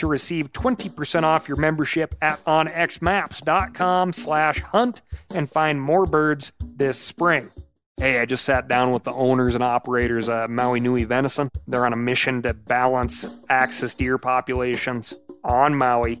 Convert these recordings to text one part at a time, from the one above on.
to receive 20% off your membership at onxmaps.com slash hunt and find more birds this spring. Hey, I just sat down with the owners and operators of Maui Nui Venison. They're on a mission to balance axis deer populations on Maui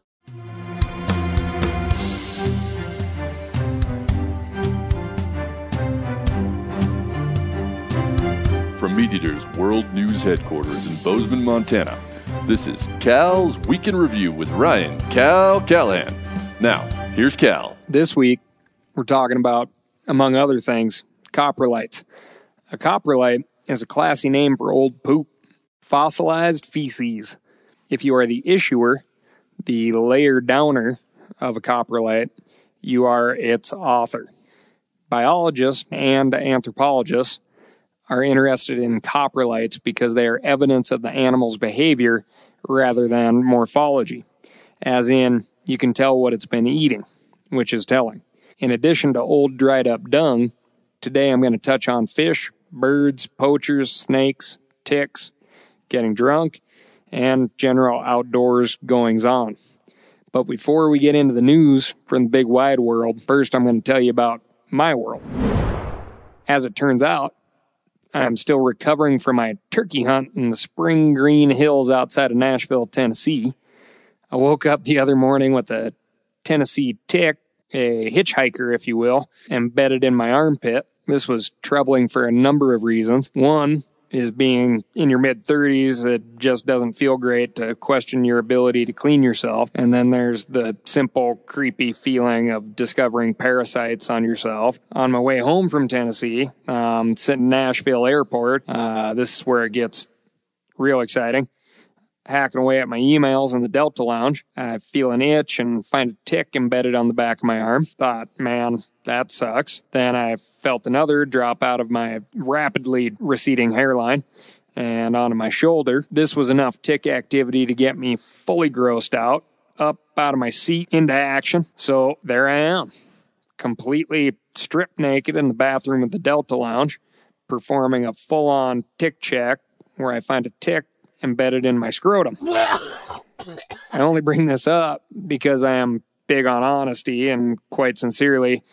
From Meat Eater's World News Headquarters in Bozeman, Montana, this is Cal's Week in Review with Ryan Cal Callahan. Now, here's Cal. This week, we're talking about, among other things, coprolites. A coprolite is a classy name for old poop, fossilized feces. If you are the issuer, the layer downer of a coprolite, you are its author. Biologists and anthropologists are interested in coprolites because they are evidence of the animal's behavior rather than morphology. As in, you can tell what it's been eating, which is telling. In addition to old dried up dung, today I'm going to touch on fish, birds, poachers, snakes, ticks, getting drunk, and general outdoors goings on. But before we get into the news from the big wide world, first I'm going to tell you about my world. As it turns out, I'm still recovering from my turkey hunt in the spring green hills outside of Nashville, Tennessee. I woke up the other morning with a Tennessee tick, a hitchhiker, if you will, embedded in my armpit. This was troubling for a number of reasons. One is being in your mid 30s, it just doesn't feel great to question your ability to clean yourself. And then there's the simple, creepy feeling of discovering parasites on yourself. On my way home from Tennessee, um, sitting in Nashville Airport, uh, this is where it gets real exciting hacking away at my emails in the Delta Lounge. I feel an itch and find a tick embedded on the back of my arm. Thought, man, that sucks. Then I felt another drop out of my rapidly receding hairline and onto my shoulder. This was enough tick activity to get me fully grossed out, up out of my seat into action. So there I am, completely stripped naked in the bathroom of the Delta Lounge, performing a full on tick check where I find a tick embedded in my scrotum. I only bring this up because I am big on honesty and quite sincerely,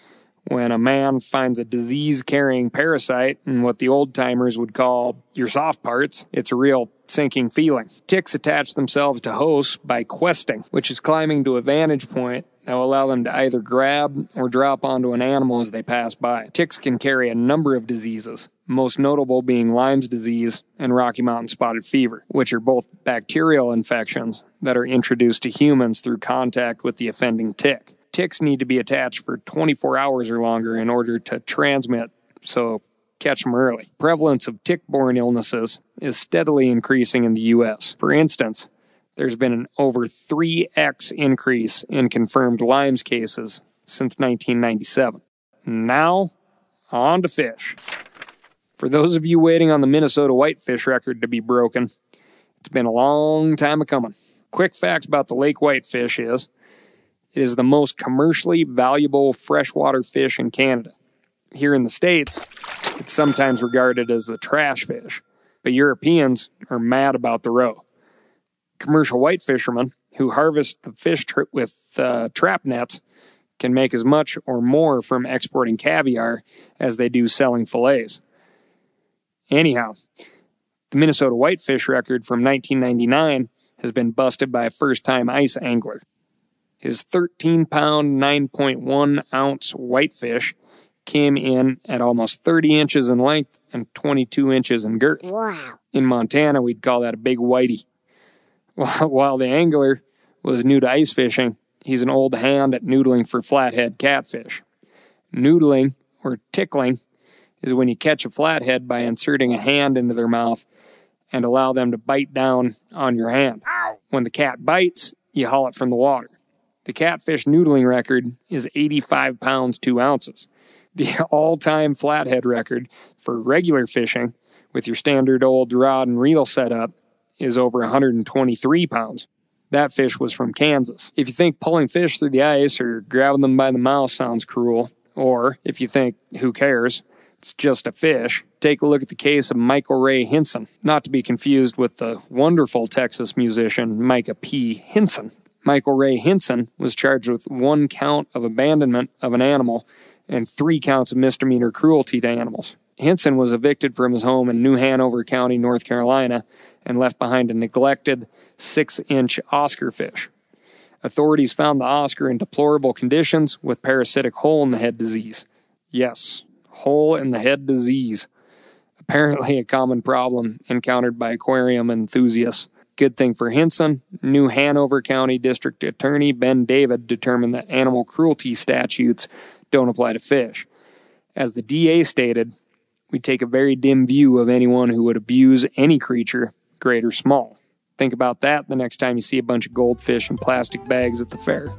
when a man finds a disease carrying parasite in what the old timers would call your soft parts, it's a real sinking feeling. Ticks attach themselves to hosts by questing, which is climbing to a vantage point that will allow them to either grab or drop onto an animal as they pass by. Ticks can carry a number of diseases, most notable being Lyme's disease and Rocky Mountain spotted fever, which are both bacterial infections that are introduced to humans through contact with the offending tick. Ticks need to be attached for 24 hours or longer in order to transmit, so catch them early. Prevalence of tick-borne illnesses is steadily increasing in the US. For instance, there's been an over 3x increase in confirmed Lyme's cases since 1997. Now, on to fish. For those of you waiting on the Minnesota whitefish record to be broken, it's been a long time a coming. Quick facts about the lake whitefish is it is the most commercially valuable freshwater fish in Canada. Here in the States, It's sometimes regarded as a trash fish, but Europeans are mad about the roe. Commercial white fishermen who harvest the fish with uh, trap nets can make as much or more from exporting caviar as they do selling fillets. Anyhow, the Minnesota whitefish record from 1999 has been busted by a first time ice angler. His 13 pound, 9.1 ounce whitefish came in at almost 30 inches in length and 22 inches in girth. Wow. In Montana, we'd call that a big whitey. While the angler was new to ice fishing, he's an old hand at noodling for flathead catfish. Noodling, or tickling, is when you catch a flathead by inserting a hand into their mouth and allow them to bite down on your hand. When the cat bites, you haul it from the water. The catfish noodling record is 85 pounds 2 ounces. The all time flathead record for regular fishing with your standard old rod and reel setup is over 123 pounds. That fish was from Kansas. If you think pulling fish through the ice or grabbing them by the mouth sounds cruel, or if you think, who cares, it's just a fish, take a look at the case of Michael Ray Hinson, not to be confused with the wonderful Texas musician Micah P. Hinson. Michael Ray Hinson was charged with one count of abandonment of an animal and three counts of misdemeanor cruelty to animals. Hinson was evicted from his home in New Hanover County, North Carolina, and left behind a neglected six inch Oscar fish. Authorities found the Oscar in deplorable conditions with parasitic hole in the head disease. Yes, hole in the head disease. Apparently, a common problem encountered by aquarium enthusiasts. Good thing for Hinson, New Hanover County District Attorney Ben David determined that animal cruelty statutes don't apply to fish. As the DA stated, we take a very dim view of anyone who would abuse any creature, great or small. Think about that the next time you see a bunch of goldfish in plastic bags at the fair.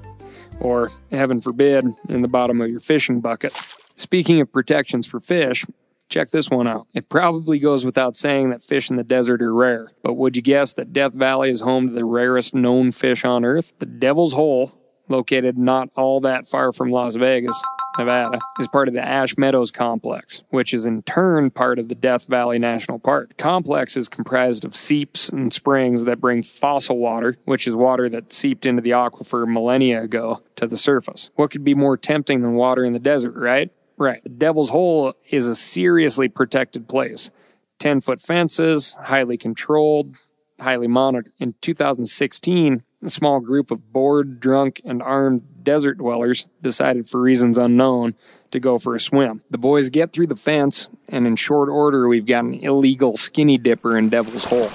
Or, heaven forbid, in the bottom of your fishing bucket. Speaking of protections for fish, check this one out. It probably goes without saying that fish in the desert are rare, but would you guess that Death Valley is home to the rarest known fish on Earth? The Devil's Hole, located not all that far from Las Vegas, Nevada, is part of the Ash Meadows Complex, which is in turn part of the Death Valley National Park. Complex is comprised of seeps and springs that bring fossil water, which is water that seeped into the aquifer millennia ago, to the surface. What could be more tempting than water in the desert, right? Right. The Devil's Hole is a seriously protected place. 10 foot fences, highly controlled, highly monitored. In 2016, a small group of bored, drunk, and armed desert dwellers decided, for reasons unknown, to go for a swim. The boys get through the fence, and in short order, we've got an illegal skinny dipper in Devil's Hole.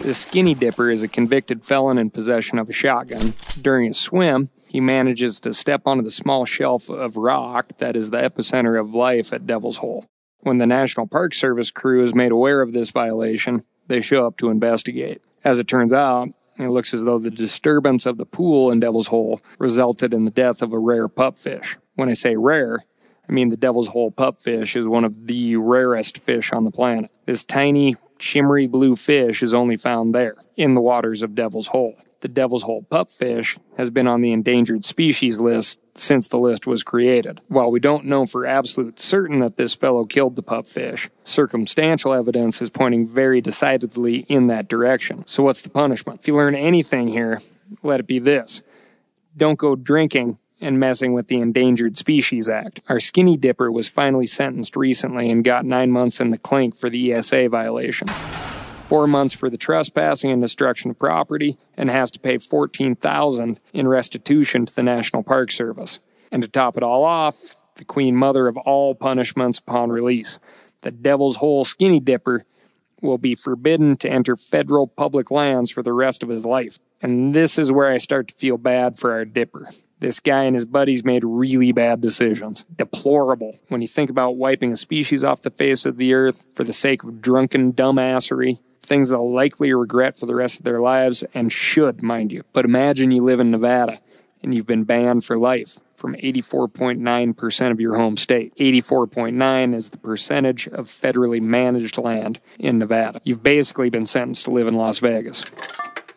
This skinny dipper is a convicted felon in possession of a shotgun. During a swim, he manages to step onto the small shelf of rock that is the epicenter of life at Devil's Hole. When the National Park Service crew is made aware of this violation, they show up to investigate. As it turns out, it looks as though the disturbance of the pool in Devil's Hole resulted in the death of a rare pupfish. When I say rare, I mean the Devil's Hole pupfish is one of the rarest fish on the planet. This tiny, shimmery blue fish is only found there, in the waters of Devil's Hole. The Devil's Hole pupfish has been on the endangered species list since the list was created. While we don't know for absolute certain that this fellow killed the pupfish, circumstantial evidence is pointing very decidedly in that direction. So, what's the punishment? If you learn anything here, let it be this don't go drinking and messing with the Endangered Species Act. Our skinny dipper was finally sentenced recently and got nine months in the clink for the ESA violation. Four months for the trespassing and destruction of property, and has to pay fourteen thousand in restitution to the National Park Service. And to top it all off, the queen mother of all punishments upon release, the Devil's Hole Skinny Dipper will be forbidden to enter federal public lands for the rest of his life. And this is where I start to feel bad for our dipper. This guy and his buddies made really bad decisions. Deplorable. When you think about wiping a species off the face of the earth for the sake of drunken dumbassery, things they'll likely regret for the rest of their lives and should, mind you. But imagine you live in Nevada and you've been banned for life from 84.9% of your home state. 84.9 is the percentage of federally managed land in Nevada. You've basically been sentenced to live in Las Vegas.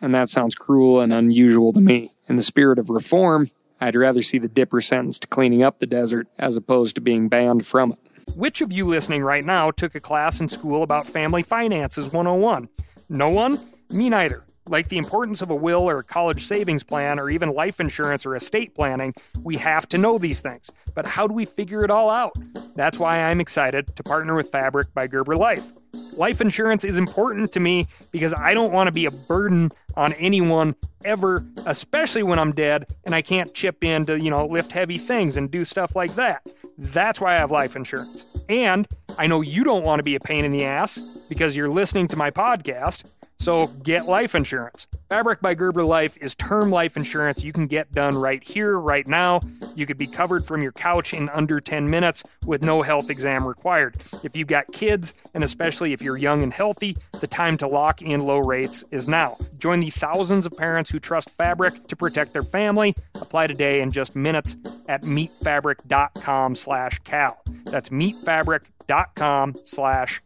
And that sounds cruel and unusual to me. In the spirit of reform, I'd rather see the dipper sentenced to cleaning up the desert as opposed to being banned from it. Which of you listening right now took a class in school about family finances 101? No one? Me neither. Like the importance of a will or a college savings plan or even life insurance or estate planning, we have to know these things. But how do we figure it all out? That's why I'm excited to partner with Fabric by Gerber Life. Life insurance is important to me because I don't want to be a burden on anyone ever, especially when I'm dead and I can't chip in to, you know, lift heavy things and do stuff like that. That's why I have life insurance. And I know you don't want to be a pain in the ass because you're listening to my podcast. So get life insurance. Fabric by Gerber Life is term life insurance you can get done right here, right now. You could be covered from your couch in under 10 minutes with no health exam required. If you've got kids, and especially if you're young and healthy, the time to lock in low rates is now. Join the thousands of parents who trust Fabric to protect their family. Apply today in just minutes at meetfabric.com slash. That's meetfabric.com slash.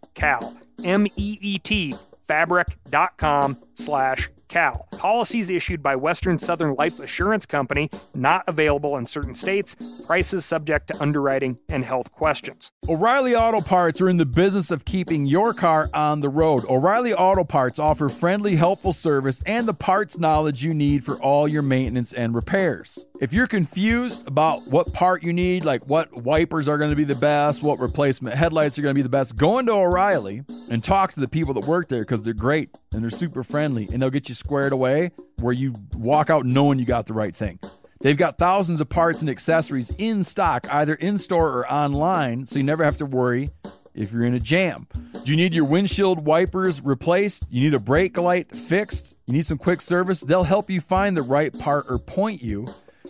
M-E-E-T fabric.com slash cal. Policies issued by Western Southern Life Assurance Company, not available in certain states, prices subject to underwriting and health questions. O'Reilly Auto Parts are in the business of keeping your car on the road. O'Reilly Auto Parts offer friendly, helpful service and the parts knowledge you need for all your maintenance and repairs. If you're confused about what part you need, like what wipers are going to be the best, what replacement headlights are going to be the best, go into O'Reilly and talk to the people that work there because they're great and they're super friendly and they'll get you squared away where you walk out knowing you got the right thing. They've got thousands of parts and accessories in stock, either in store or online, so you never have to worry if you're in a jam. Do you need your windshield wipers replaced? You need a brake light fixed? You need some quick service? They'll help you find the right part or point you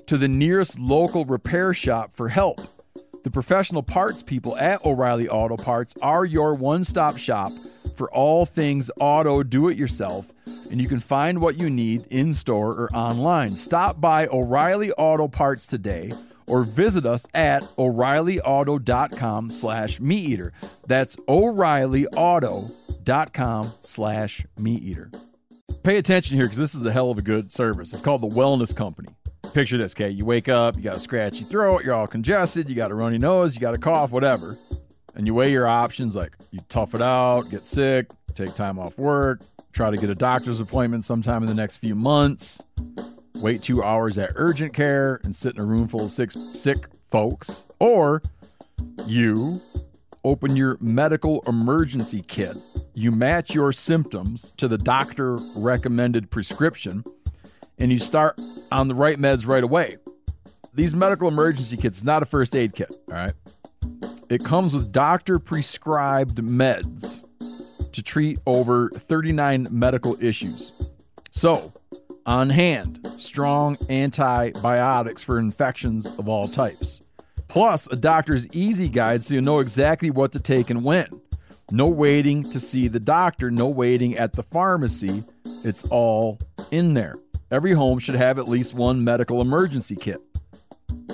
to the nearest local repair shop for help. The professional parts people at O'Reilly Auto Parts are your one stop shop for all things auto do it yourself, and you can find what you need in store or online. Stop by O'Reilly Auto Parts today or visit us at o'reillyauto.com slash meat eater that's o'reillyauto.com slash meat eater pay attention here because this is a hell of a good service it's called the wellness company picture this okay? You wake up you got a scratchy throat you're all congested you got a runny nose you got a cough whatever. And you weigh your options like you tough it out get sick take time off work try to get a doctor's appointment sometime in the next few months wait two hours at urgent care and sit in a room full of six sick folks, or you open your medical emergency kit. You match your symptoms to the doctor recommended prescription and you start on the right meds right away. These medical emergency kits not a first aid kit, all right? It comes with doctor prescribed meds to treat over 39 medical issues. So, on hand, strong antibiotics for infections of all types. Plus, a doctor's easy guide so you know exactly what to take and when. No waiting to see the doctor, no waiting at the pharmacy. It's all in there. Every home should have at least one medical emergency kit.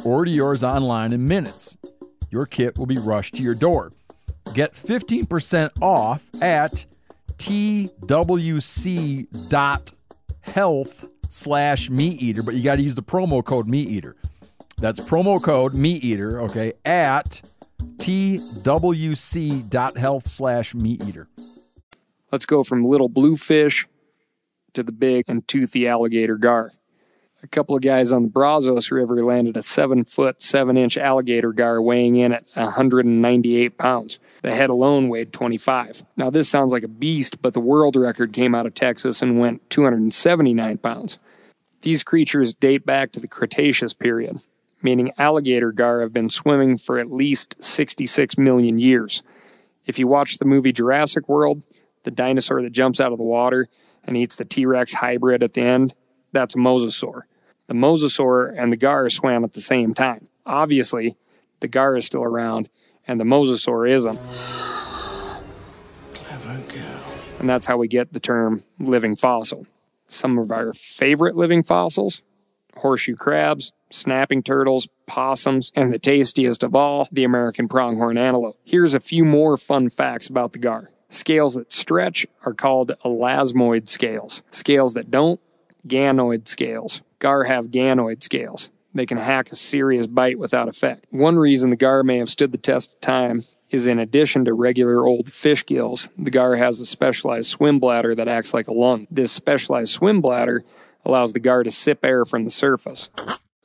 Order yours online in minutes. Your kit will be rushed to your door. Get 15% off at twc.health slash meat eater, but you got to use the promo code meat eater. That's promo code meat eater, okay, at twc.health slash meat eater. Let's go from little bluefish to the big and toothy alligator gar. A couple of guys on the Brazos River landed a seven foot, seven inch alligator gar weighing in at 198 pounds. The head alone weighed 25. Now, this sounds like a beast, but the world record came out of Texas and went 279 pounds. These creatures date back to the Cretaceous period, meaning alligator gar have been swimming for at least 66 million years. If you watch the movie Jurassic World, the dinosaur that jumps out of the water and eats the T Rex hybrid at the end, that's a mosasaur. The mosasaur and the gar swam at the same time. Obviously, the gar is still around and the mosasaur isn't. Clever girl. And that's how we get the term living fossil. Some of our favorite living fossils horseshoe crabs, snapping turtles, possums, and the tastiest of all, the American pronghorn antelope. Here's a few more fun facts about the gar. Scales that stretch are called elasmoid scales. Scales that don't, ganoid scales. Gar have ganoid scales. They can hack a serious bite without effect. One reason the gar may have stood the test of time is in addition to regular old fish gills, the gar has a specialized swim bladder that acts like a lung. This specialized swim bladder allows the gar to sip air from the surface.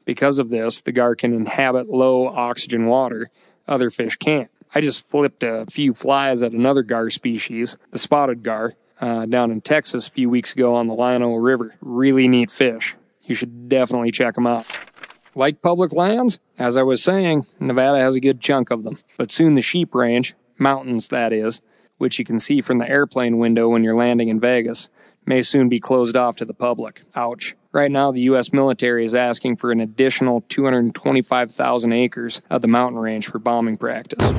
Because of this, the gar can inhabit low oxygen water other fish can't. I just flipped a few flies at another gar species, the spotted gar, uh, down in Texas a few weeks ago on the Llano River. Really neat fish. You should definitely check them out. Like public lands, as I was saying, Nevada has a good chunk of them. But soon the sheep range, mountains that is, which you can see from the airplane window when you're landing in Vegas, may soon be closed off to the public. Ouch. Right now, the U.S. military is asking for an additional 225,000 acres of the mountain range for bombing practice.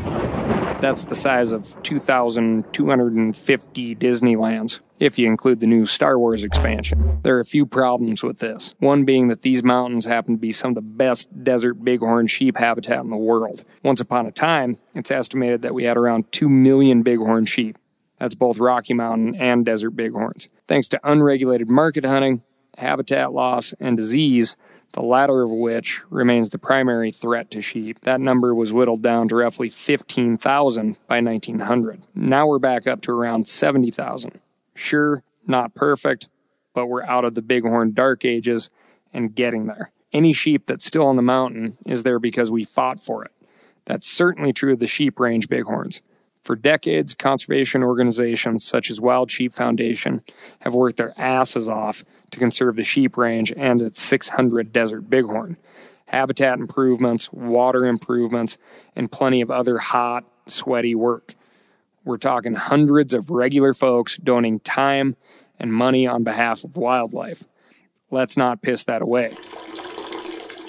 That's the size of 2,250 Disneylands, if you include the new Star Wars expansion. There are a few problems with this. One being that these mountains happen to be some of the best desert bighorn sheep habitat in the world. Once upon a time, it's estimated that we had around 2 million bighorn sheep. That's both Rocky Mountain and desert bighorns. Thanks to unregulated market hunting, habitat loss, and disease, the latter of which remains the primary threat to sheep. That number was whittled down to roughly 15,000 by 1900. Now we're back up to around 70,000. Sure, not perfect, but we're out of the bighorn dark ages and getting there. Any sheep that's still on the mountain is there because we fought for it. That's certainly true of the sheep range bighorns. For decades, conservation organizations such as Wild Sheep Foundation have worked their asses off to conserve the sheep range and its 600 desert bighorn. Habitat improvements, water improvements, and plenty of other hot, sweaty work. We're talking hundreds of regular folks donating time and money on behalf of wildlife. Let's not piss that away.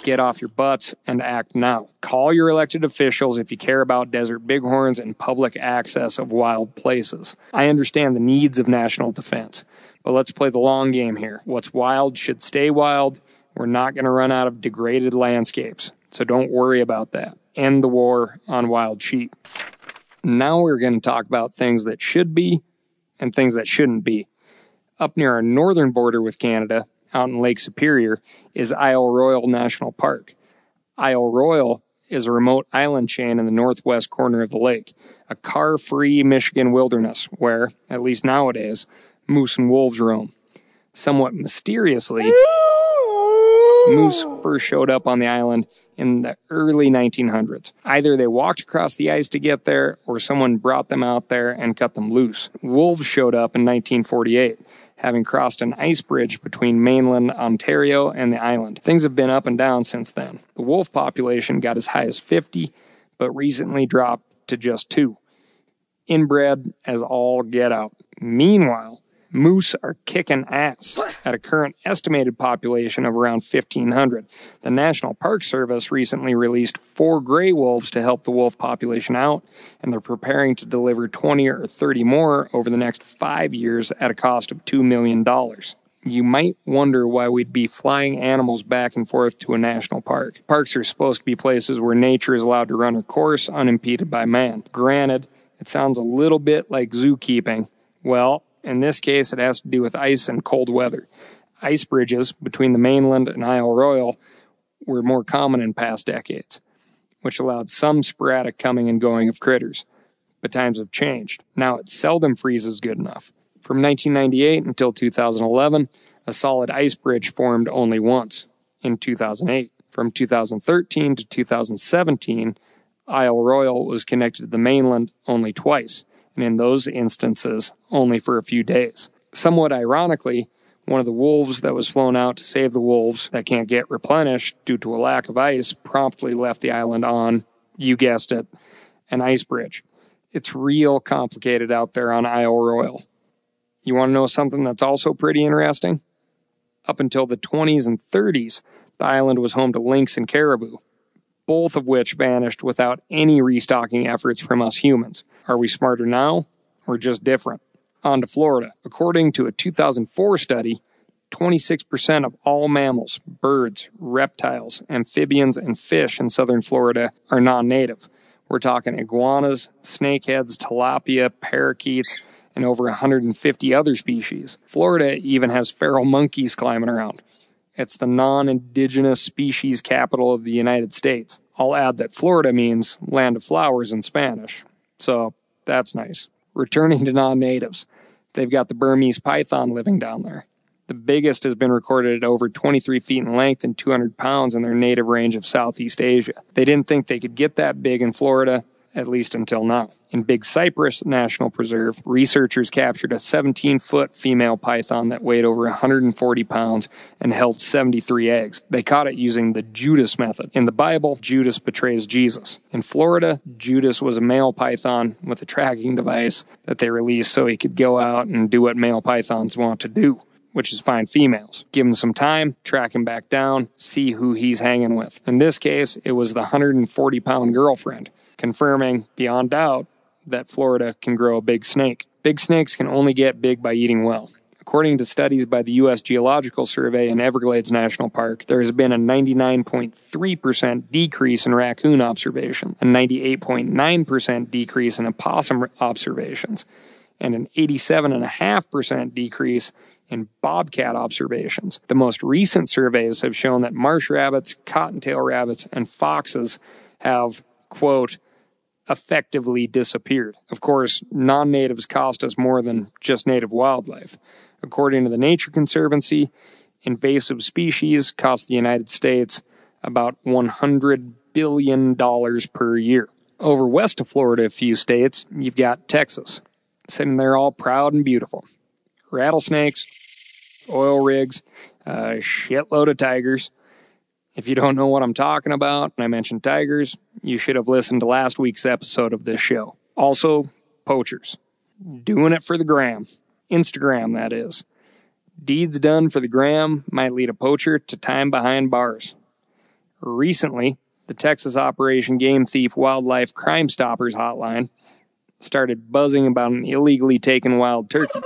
Get off your butts and act now. Call your elected officials if you care about desert bighorns and public access of wild places. I understand the needs of national defense, but let's play the long game here. What's wild should stay wild. We're not going to run out of degraded landscapes, so don't worry about that. End the war on wild sheep. Now we're going to talk about things that should be and things that shouldn't be. Up near our northern border with Canada, out in Lake Superior, is Isle Royale National Park. Isle Royale is a remote island chain in the northwest corner of the lake, a car free Michigan wilderness where, at least nowadays, moose and wolves roam. Somewhat mysteriously, moose first showed up on the island in the early 1900s. Either they walked across the ice to get there, or someone brought them out there and cut them loose. Wolves showed up in 1948 having crossed an ice bridge between mainland Ontario and the island. Things have been up and down since then. The wolf population got as high as 50, but recently dropped to just two. Inbred as all get out. Meanwhile, moose are kicking ass at a current estimated population of around 1,500. The National Park Service recently released four gray wolves to help the wolf population out, and they're preparing to deliver 20 or 30 more over the next five years at a cost of $2 million. You might wonder why we'd be flying animals back and forth to a national park. Parks are supposed to be places where nature is allowed to run her course unimpeded by man. Granted, it sounds a little bit like zookeeping. Well, in this case, it has to do with ice and cold weather. Ice bridges between the mainland and Isle Royale were more common in past decades, which allowed some sporadic coming and going of critters. But times have changed. Now it seldom freezes good enough. From 1998 until 2011, a solid ice bridge formed only once, in 2008. From 2013 to 2017, Isle Royale was connected to the mainland only twice and in those instances, only for a few days. Somewhat ironically, one of the wolves that was flown out to save the wolves that can't get replenished due to a lack of ice promptly left the island on, you guessed it, an ice bridge. It's real complicated out there on Isle Royale. You want to know something that's also pretty interesting? Up until the 20s and 30s, the island was home to lynx and caribou, both of which vanished without any restocking efforts from us humans. Are we smarter now or just different? On to Florida. According to a 2004 study, 26% of all mammals, birds, reptiles, amphibians, and fish in southern Florida are non native. We're talking iguanas, snakeheads, tilapia, parakeets, and over 150 other species. Florida even has feral monkeys climbing around. It's the non indigenous species capital of the United States. I'll add that Florida means land of flowers in Spanish. So that's nice. Returning to non natives, they've got the Burmese python living down there. The biggest has been recorded at over 23 feet in length and 200 pounds in their native range of Southeast Asia. They didn't think they could get that big in Florida, at least until now. In Big Cypress National Preserve, researchers captured a 17 foot female python that weighed over 140 pounds and held 73 eggs. They caught it using the Judas method. In the Bible, Judas betrays Jesus. In Florida, Judas was a male python with a tracking device that they released so he could go out and do what male pythons want to do which is find females. Give him some time, track him back down, see who he's hanging with. In this case, it was the 140 pound girlfriend, confirming beyond doubt that Florida can grow a big snake. Big snakes can only get big by eating well. According to studies by the U.S. Geological Survey in Everglades National Park, there has been a 99.3% decrease in raccoon observation, a 98.9% decrease in opossum observations, and an 87.5% decrease in bobcat observations. The most recent surveys have shown that marsh rabbits, cottontail rabbits, and foxes have, quote, effectively disappeared. Of course, non natives cost us more than just native wildlife. According to the Nature Conservancy, invasive species cost the United States about $100 billion per year. Over west of Florida, a few states, you've got Texas, sitting there all proud and beautiful. Rattlesnakes, oil rigs, a shitload of tigers. If you don't know what I'm talking about, and I mentioned tigers, you should have listened to last week's episode of this show. Also, poachers. Doing it for the gram. Instagram, that is. Deeds done for the gram might lead a poacher to time behind bars. Recently, the Texas Operation Game Thief Wildlife Crime Stoppers hotline started buzzing about an illegally taken wild turkey.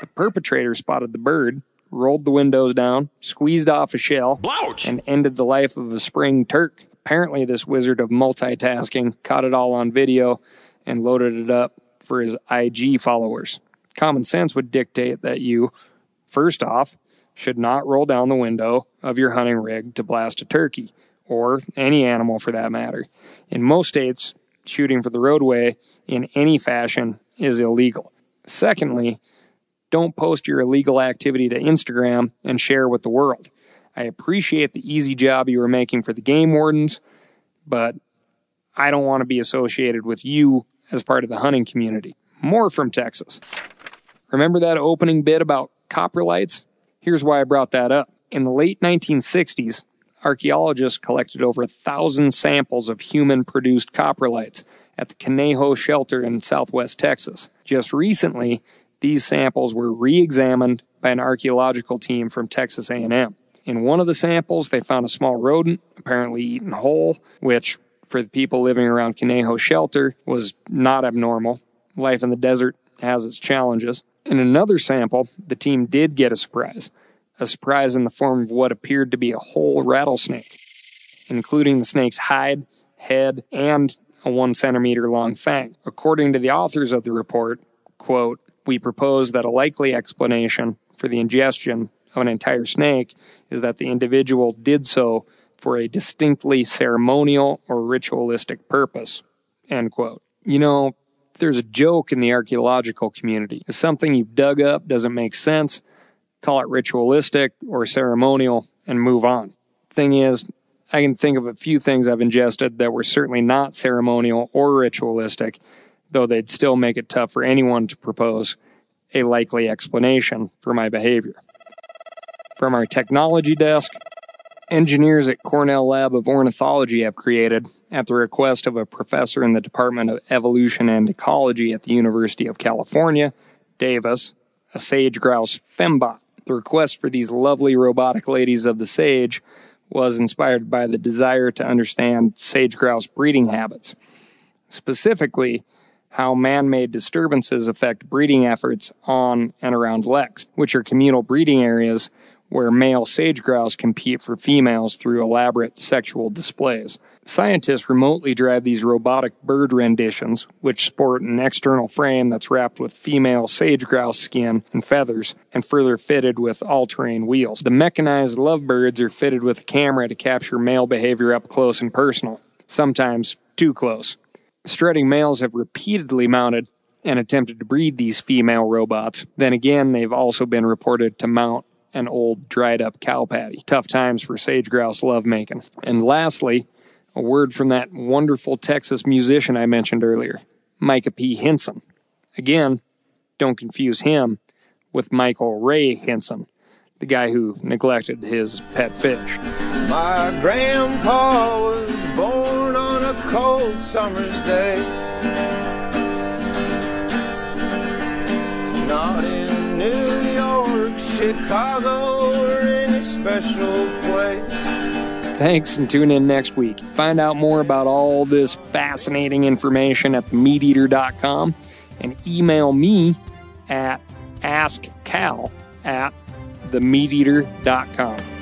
The perpetrator spotted the bird, rolled the windows down, squeezed off a shell, and ended the life of a spring turk. Apparently, this wizard of multitasking caught it all on video and loaded it up for his IG followers. Common sense would dictate that you, first off, should not roll down the window of your hunting rig to blast a turkey, or any animal for that matter. In most states, shooting for the roadway in any fashion is illegal. Secondly, don't post your illegal activity to Instagram and share with the world. I appreciate the easy job you are making for the game wardens, but I don't want to be associated with you as part of the hunting community. More from Texas. Remember that opening bit about coprolites? Here's why I brought that up. In the late 1960s, archaeologists collected over a thousand samples of human produced coprolites at the Conejo shelter in southwest Texas. Just recently, these samples were re-examined by an archaeological team from Texas A&M. In one of the samples, they found a small rodent, apparently eaten whole, which for the people living around Conejo shelter was not abnormal. Life in the desert has its challenges. In another sample, the team did get a surprise. A surprise in the form of what appeared to be a whole rattlesnake, including the snake's hide, head, and a one centimeter long fang. According to the authors of the report, quote, we propose that a likely explanation for the ingestion of an entire snake is that the individual did so for a distinctly ceremonial or ritualistic purpose. End quote. You know, there's a joke in the archaeological community. If something you've dug up doesn't make sense, call it ritualistic or ceremonial and move on. Thing is, I can think of a few things I've ingested that were certainly not ceremonial or ritualistic, though they'd still make it tough for anyone to propose a likely explanation for my behavior. From our technology desk, engineers at Cornell Lab of Ornithology have created, at the request of a professor in the Department of Evolution and Ecology at the University of California, Davis, a sage grouse fembot. The request for these lovely robotic ladies of the sage was inspired by the desire to understand sage grouse breeding habits. Specifically, how man made disturbances affect breeding efforts on and around leks, which are communal breeding areas where male sage grouse compete for females through elaborate sexual displays. Scientists remotely drive these robotic bird renditions, which sport an external frame that's wrapped with female sage grouse skin and feathers and further fitted with all terrain wheels. The mechanized lovebirds are fitted with a camera to capture male behavior up close and personal, sometimes too close. Strutting males have repeatedly mounted and attempted to breed these female robots. Then again, they've also been reported to mount an old dried up cow patty. Tough times for sage grouse lovemaking. And lastly, a word from that wonderful Texas musician I mentioned earlier, Micah P. Hinson. Again, don't confuse him with Michael Ray Hinson, the guy who neglected his pet fish. My grandpa was born cold summer's day. Not in New York, Chicago, or any special place. Thanks and tune in next week. Find out more about all this fascinating information at themeateater.com and email me at askcal at themeateater.com.